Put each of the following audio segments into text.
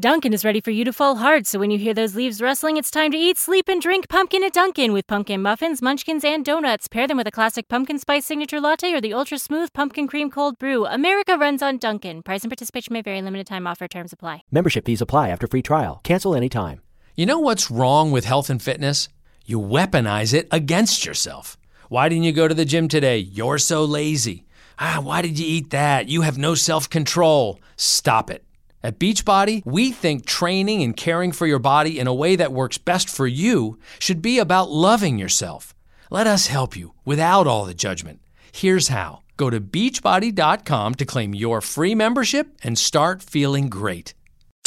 Dunkin' is ready for you to fall hard, so when you hear those leaves rustling, it's time to eat, sleep, and drink pumpkin at Dunkin' with pumpkin muffins, munchkins, and donuts. Pair them with a classic pumpkin spice signature latte or the ultra smooth pumpkin cream cold brew. America runs on Dunkin'. Price and participation may vary. Limited time offer. Terms apply. Membership fees apply after free trial. Cancel anytime. You know what's wrong with health and fitness? You weaponize it against yourself. Why didn't you go to the gym today? You're so lazy. Ah, why did you eat that? You have no self control. Stop it. At Beachbody, we think training and caring for your body in a way that works best for you should be about loving yourself. Let us help you without all the judgment. Here's how go to beachbody.com to claim your free membership and start feeling great.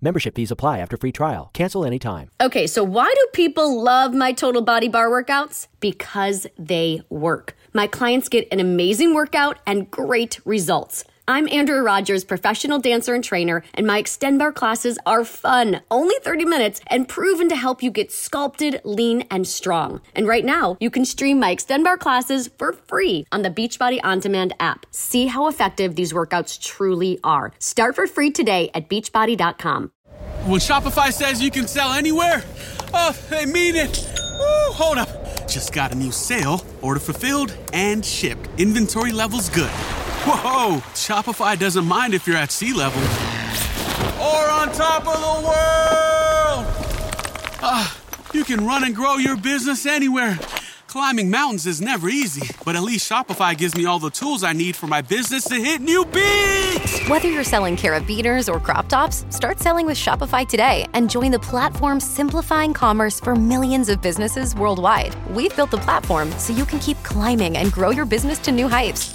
Membership fees apply after free trial. Cancel anytime. Okay, so why do people love my total body bar workouts? Because they work. My clients get an amazing workout and great results. I'm Andrea Rogers, professional dancer and trainer, and my Xtend Barre classes are fun, only 30 minutes, and proven to help you get sculpted, lean, and strong. And right now, you can stream my Xtend Barre classes for free on the Beachbody On Demand app. See how effective these workouts truly are. Start for free today at beachbody.com. When Shopify says you can sell anywhere, oh, they mean it. Woo, hold up. Just got a new sale. Order fulfilled and shipped. Inventory levels good. Whoa, Shopify doesn't mind if you're at sea level. Or on top of the world. Ah, you can run and grow your business anywhere. Climbing mountains is never easy, but at least Shopify gives me all the tools I need for my business to hit new peaks. Whether you're selling carabiners or crop tops, start selling with Shopify today and join the platform simplifying commerce for millions of businesses worldwide. We've built the platform so you can keep climbing and grow your business to new heights.